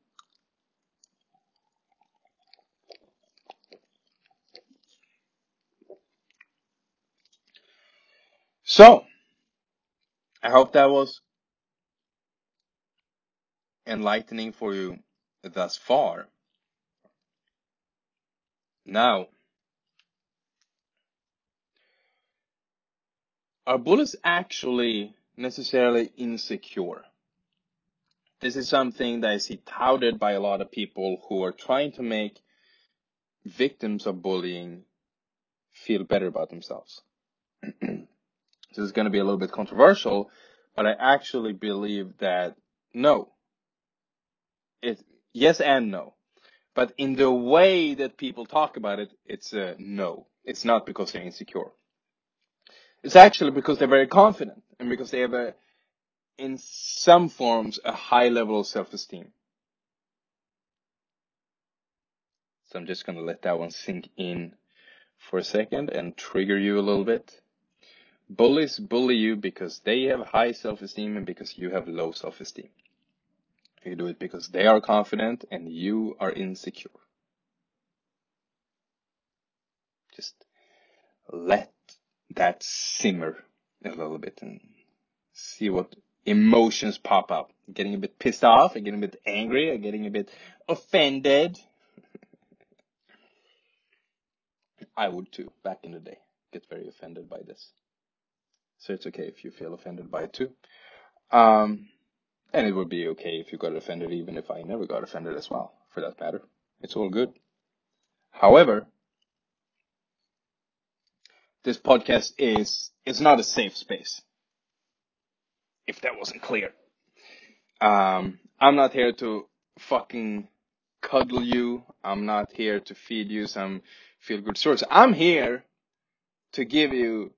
Speaker 1: So, I hope that was enlightening for you thus far. Now, are bullies actually necessarily insecure? This is something that I see touted by a lot of people who are trying to make victims of bullying feel better about themselves. *clears throat* this is going to be a little bit controversial, but I actually believe that no. It, yes and no. But in the way that people talk about it, it's a no. It's not because they're insecure. It's actually because they're very confident and because they have a, in some forms, a high level of self-esteem. So I'm just going to let that one sink in for a second and trigger you a little bit. Bullies bully you because they have high self-esteem and because you have low self-esteem. You do it because they are confident and you are insecure. Just let that simmer a little bit and see what emotions pop up. Getting a bit pissed off, I'm getting a bit angry, I'm getting a bit offended. *laughs* I would too, back in the day. Get very offended by this. So it's okay if you feel offended by it too. Um, and it would be okay if you got offended even if I never got offended as well, for that matter. It's all good. However, this podcast is, it's not a safe space. If that wasn't clear. Um, I'm not here to fucking cuddle you. I'm not here to feed you some feel good stories. I'm here to give you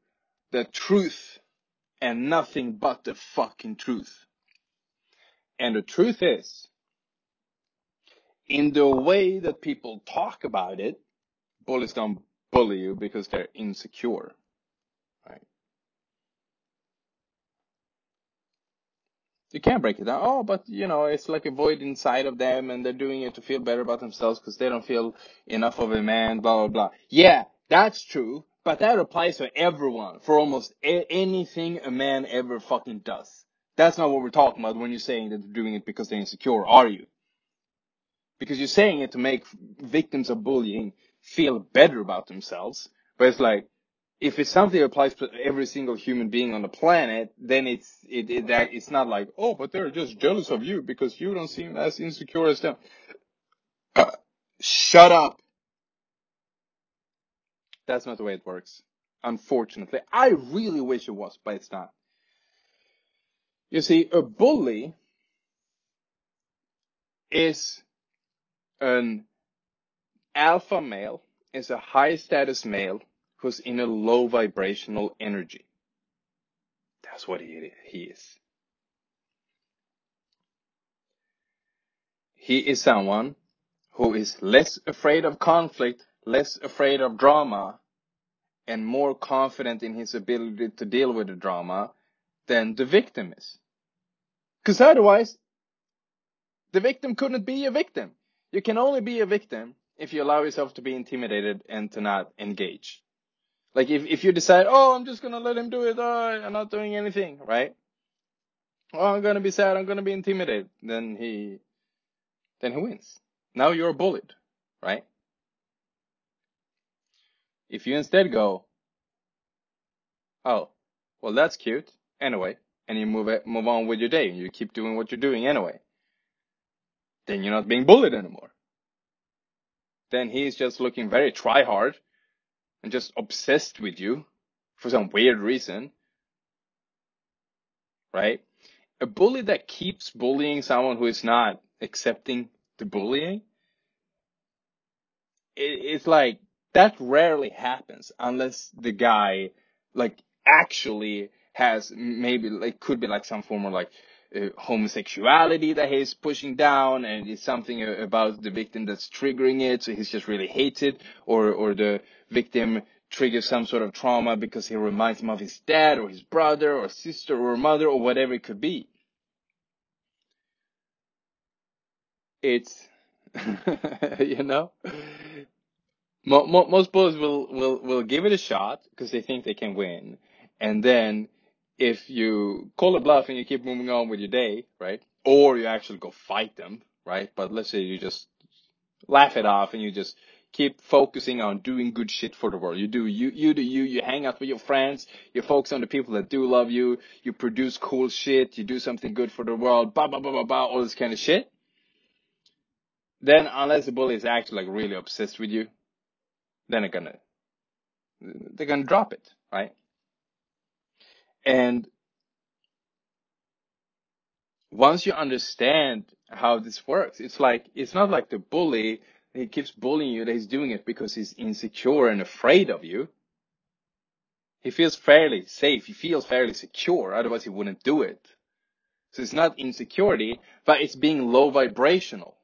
Speaker 1: the truth and nothing but the fucking truth. And the truth is, in the way that people talk about it, bullies don't bully you because they're insecure. Right? You can't break it down. Oh, but you know, it's like a void inside of them and they're doing it to feel better about themselves because they don't feel enough of a man, blah, blah, blah. Yeah, that's true. But that applies to everyone for almost a- anything a man ever fucking does. That's not what we're talking about when you're saying that they're doing it because they're insecure, are you? Because you're saying it to make victims of bullying feel better about themselves. But it's like, if it's something that applies to every single human being on the planet, then it's, it, it, that, it's not like, oh, but they're just jealous of you because you don't seem as insecure as them. Uh, shut up. That's not the way it works. Unfortunately. I really wish it was, but it's not. You see, a bully is an alpha male, is a high status male who's in a low vibrational energy. That's what he, he is. He is someone who is less afraid of conflict, less afraid of drama, and more confident in his ability to deal with the drama than the victim is. Because otherwise, the victim couldn't be a victim. You can only be a victim if you allow yourself to be intimidated and to not engage. Like if, if you decide, oh, I'm just gonna let him do it, oh, I'm not doing anything, right? Oh, I'm gonna be sad, I'm gonna be intimidated. Then he, then he wins. Now you're bullied, right? If you instead go, oh, well, that's cute. Anyway, and you move it, move on with your day and you keep doing what you're doing anyway. Then you're not being bullied anymore. Then he's just looking very try hard and just obsessed with you for some weird reason. Right? A bully that keeps bullying someone who is not accepting the bullying, it, it's like that rarely happens unless the guy like actually has maybe like could be like some form of like uh, homosexuality that he's pushing down and it's something about the victim that's triggering it so he's just really hated or or the victim triggers some sort of trauma because he reminds him of his dad or his brother or sister or mother or whatever it could be it's *laughs* you know most bullies will, will, will give it a shot because they think they can win. And then if you call a bluff and you keep moving on with your day, right? Or you actually go fight them, right? But let's say you just laugh it off and you just keep focusing on doing good shit for the world. You do you you do you you hang out with your friends, you focus on the people that do love you, you produce cool shit, you do something good for the world, blah blah blah blah blah, all this kind of shit. Then unless the bully is actually like really obsessed with you, then they're gonna they're gonna drop it, right? And once you understand how this works, it's like it's not like the bully he keeps bullying you that he's doing it because he's insecure and afraid of you. He feels fairly safe, he feels fairly secure, otherwise he wouldn't do it. So it's not insecurity, but it's being low vibrational.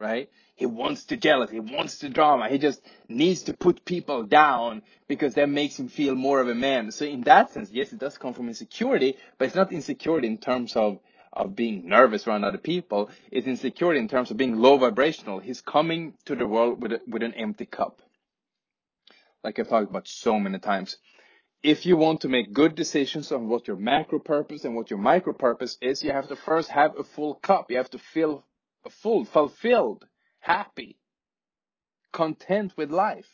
Speaker 1: Right? He wants the jealousy. He wants the drama. He just needs to put people down because that makes him feel more of a man. So in that sense, yes, it does come from insecurity, but it's not insecurity in terms of, of being nervous around other people. It's insecurity in terms of being low vibrational. He's coming to the world with a, with an empty cup. Like I've talked about so many times. if you want to make good decisions on what your macro purpose and what your micro purpose is, you have to first have a full cup. You have to feel full, fulfilled, happy, content with life.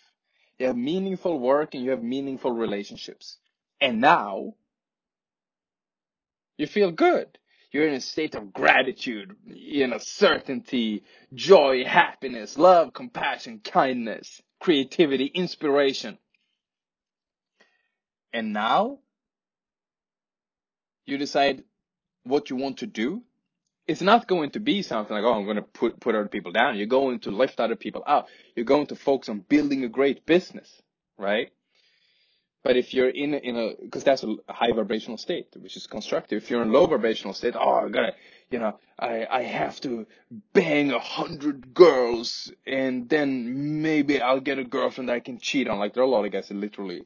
Speaker 1: You have meaningful work and you have meaningful relationships. And now you feel good. You're in a state of gratitude, you know, certainty, joy, happiness, love, compassion, kindness, creativity, inspiration. And now you decide what you want to do. It's not going to be something like, oh, I'm going to put, put other people down. You're going to lift other people up. You're going to focus on building a great business, right? But if you're in a, in a, because that's a high vibrational state, which is constructive. If you're in a low vibrational state, oh, I gotta, you know, I, I have to bang a hundred girls and then maybe I'll get a girlfriend that I can cheat on. Like there are a lot of guys that literally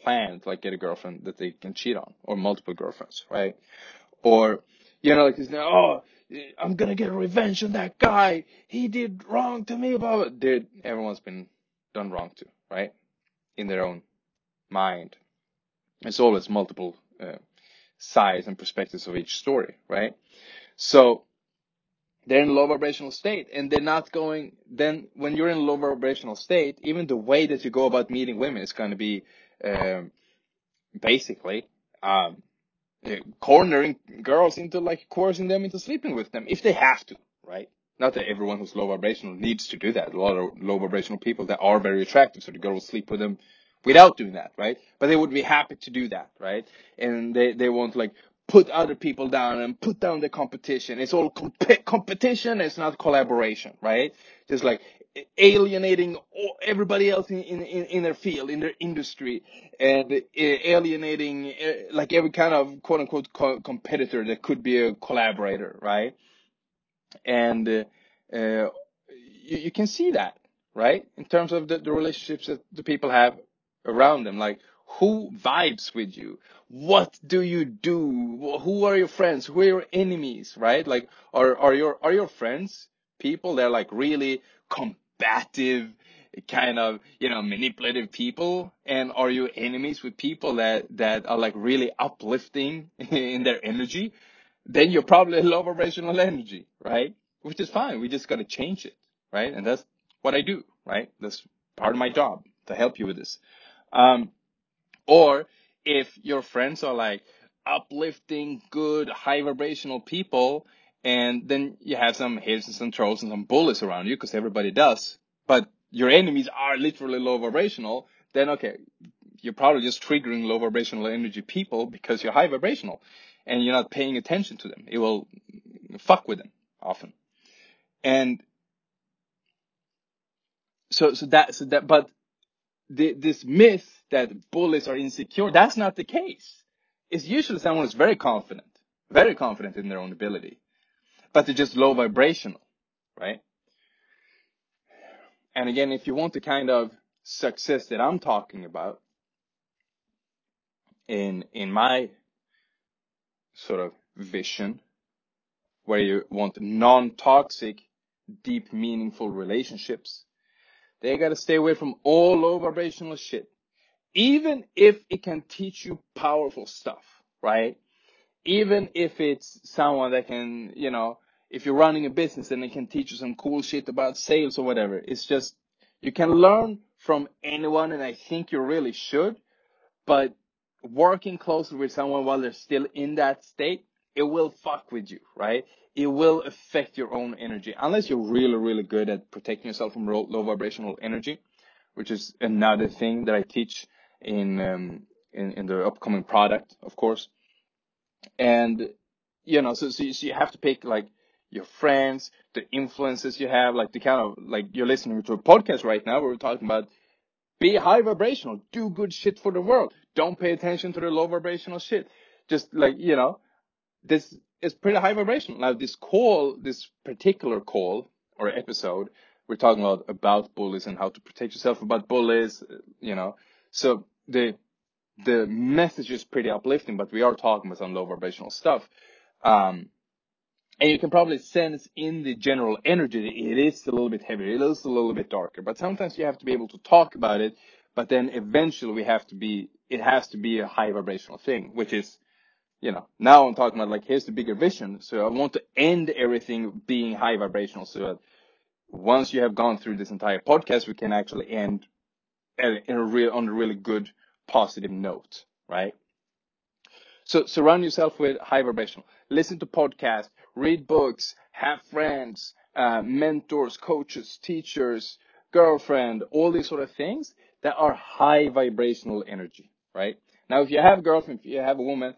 Speaker 1: plan to like get a girlfriend that they can cheat on or multiple girlfriends, right? Or, you know, like, he's now, oh, I'm gonna get revenge on that guy. He did wrong to me, blah, blah. Dude, everyone's been done wrong to, right? In their own mind. It's always multiple uh, sides and perspectives of each story, right? So they're in low vibrational state and they're not going, then when you're in low vibrational state, even the way that you go about meeting women is going to be, um, basically, um, cornering girls into like coercing them into sleeping with them if they have to, right? Not that everyone who's low vibrational needs to do that. A lot of low vibrational people that are very attractive, so the girl will sleep with them without doing that, right? But they would be happy to do that, right? And they, they won't like put other people down and put down the competition. It's all comp- competition. It's not collaboration, right? Just like alienating everybody else in, in, in their field, in their industry, and alienating uh, like every kind of quote unquote co- competitor that could be a collaborator, right? And uh, uh, you, you, can see that, right? In terms of the, the relationships that the people have around them. Like, who vibes with you? What do you do? Who are your friends? Who are your enemies? Right? Like, are, are your, are your friends people that are like really combative, kind of, you know, manipulative people? And are you enemies with people that, that are like really uplifting *laughs* in their energy? Then you're probably low vibrational energy, right? Which is fine. We just got to change it, right? And that's what I do, right? That's part of my job to help you with this. Um, or if your friends are like uplifting, good, high vibrational people, and then you have some haters and some trolls and some bullies around you, because everybody does, but your enemies are literally low vibrational, then okay, you're probably just triggering low vibrational energy people because you're high vibrational and you're not paying attention to them. It will fuck with them often. And so, so that, so that, but the, this myth that bullies are insecure, that's not the case. It's usually someone who's very confident, very confident in their own ability, but they're just low vibrational, right? And again, if you want the kind of success that I'm talking about in, in my sort of vision, where you want non-toxic, deep, meaningful relationships, they gotta stay away from all low vibrational shit. Even if it can teach you powerful stuff, right? Even if it's someone that can, you know, if you're running a business and they can teach you some cool shit about sales or whatever, it's just, you can learn from anyone and I think you really should, but working closely with someone while they're still in that state, it will fuck with you, right? it will affect your own energy unless you're really, really good at protecting yourself from low vibrational energy, which is another thing that I teach in, um, in, in the upcoming product, of course. And, you know, so, so you, so you have to pick like your friends, the influences you have, like the kind of, like you're listening to a podcast right now where we're talking about be high vibrational, do good shit for the world. Don't pay attention to the low vibrational shit. Just like, you know, this is pretty high vibration. Now this call, this particular call or episode, we're talking about about bullies and how to protect yourself about bullies, you know. So the the message is pretty uplifting, but we are talking about some low vibrational stuff. Um, and you can probably sense in the general energy it is a little bit heavier, it is a little bit darker, but sometimes you have to be able to talk about it, but then eventually we have to be it has to be a high vibrational thing, which is, you know, now I'm talking about like, here's the bigger vision. So I want to end everything being high vibrational so that once you have gone through this entire podcast, we can actually end in a real, on a really good positive note, right? So surround yourself with high vibrational. Listen to podcasts, read books, have friends, uh, mentors, coaches, teachers, girlfriend, all these sort of things that are high vibrational energy, right? Now, if you have a girlfriend, if you have a woman,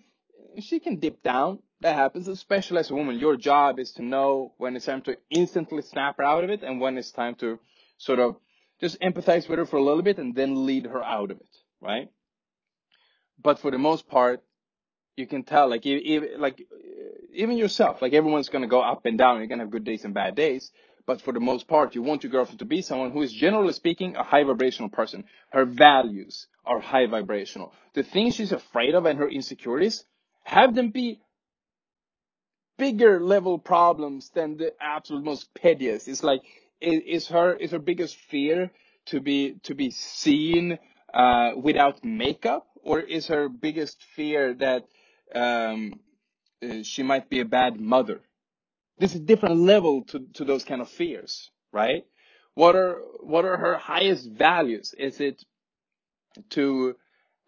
Speaker 1: she can dip down. That happens, especially as a woman. Your job is to know when it's time to instantly snap her out of it and when it's time to sort of just empathize with her for a little bit and then lead her out of it, right? But for the most part, you can tell, like, even, like, even yourself, like everyone's gonna go up and down. You're gonna have good days and bad days. But for the most part, you want your girlfriend to be someone who is generally speaking a high vibrational person. Her values are high vibrational. The things she's afraid of and her insecurities, have them be bigger level problems than the absolute most pettiest. It's like, is her, is her biggest fear to be, to be seen, uh, without makeup? Or is her biggest fear that, um, uh, she might be a bad mother? There's a different level to, to those kind of fears, right? What are, what are her highest values? Is it to,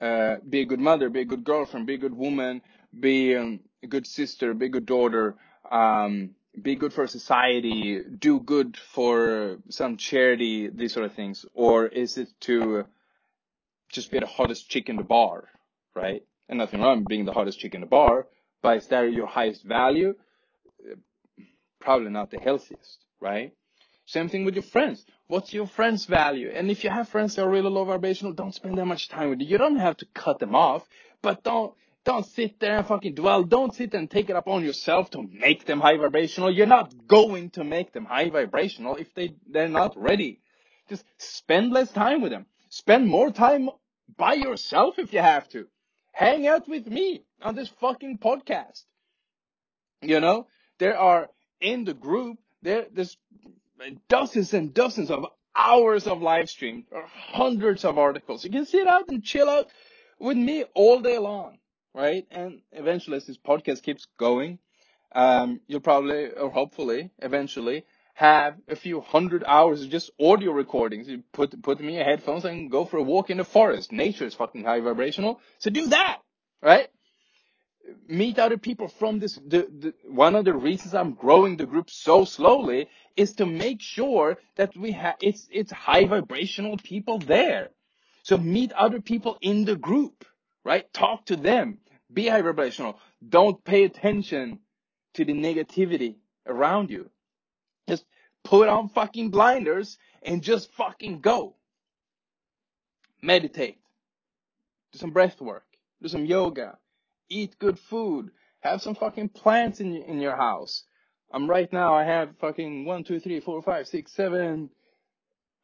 Speaker 1: uh, be a good mother, be a good girlfriend, be a good woman, be um, a good sister, be a good daughter, um, be good for society, do good for some charity, these sort of things? Or is it to just be the hottest chick in the bar, right? And nothing wrong being the hottest chick in the bar, but is that your highest value? Probably not the healthiest, right? Same thing with your friends. What's your friend's value? And if you have friends that are really low vibrational, don't spend that much time with them. You don't have to cut them off, but don't don't sit there and fucking dwell. Don't sit and take it upon yourself to make them high vibrational. You're not going to make them high vibrational if they, they're not ready. Just spend less time with them. Spend more time by yourself if you have to. Hang out with me on this fucking podcast. You know, there are in the group, there, there's dozens and dozens of hours of live stream or hundreds of articles. You can sit out and chill out with me all day long right? And eventually, as this podcast keeps going, um, you'll probably, or hopefully, eventually, have a few hundred hours of just audio recordings. You put put me in headphones and go for a walk in the forest. Nature is fucking high vibrational, so do that, right? Meet other people from this. The, the one of the reasons I'm growing the group so slowly is to make sure that we have it's it's high vibrational people there. So meet other people in the group, right? Talk to them be high vibrational. Don't pay attention to the negativity around you. Just put on fucking blinders and just fucking go. Meditate. Do some breath work. Do some yoga. Eat good food. Have some fucking plants in, in your house. I'm right now, I have fucking one, two, three, four, five, six, seven,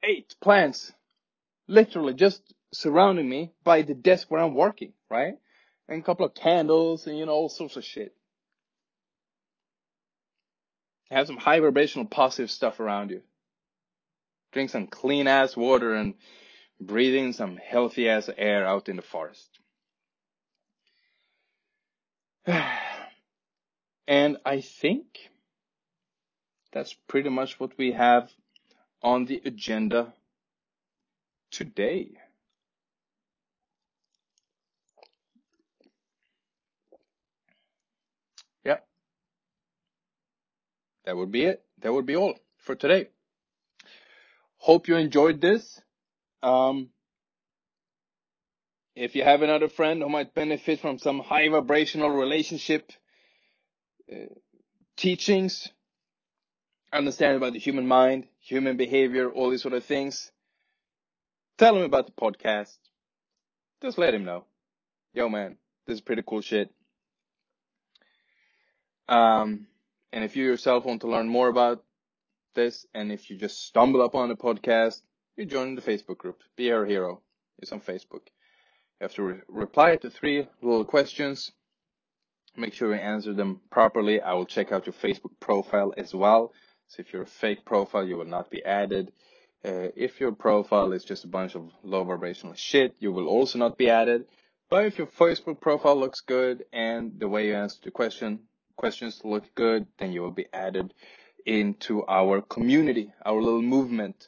Speaker 1: eight plants. Literally just surrounding me by the desk where I'm working, right? and a couple of candles and you know all sorts of shit. Have some high vibrational positive stuff around you. Drink some clean ass water and breathe in some healthy ass air out in the forest. *sighs* and I think that's pretty much what we have on the agenda today. That would be it. That would be all for today. Hope you enjoyed this. Um, if you have another friend who might benefit from some high vibrational relationship uh, teachings, understand about the human mind, human behavior, all these sort of things, tell him about the podcast. Just let him know. Yo, man, this is pretty cool shit. Um, and if you yourself want to learn more about this, and if you just stumble upon the podcast, you join the Facebook group. Be our hero. It's on Facebook. You have to re- reply to three little questions. Make sure you answer them properly. I will check out your Facebook profile as well. So if you're a fake profile, you will not be added. Uh, if your profile is just a bunch of low vibrational shit, you will also not be added. But if your Facebook profile looks good and the way you answer the question questions look good, then you will be added into our community, our little movement.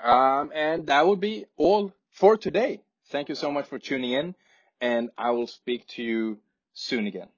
Speaker 1: Um, and that would be all for today. Thank you so much for tuning in, and I will speak to you soon again.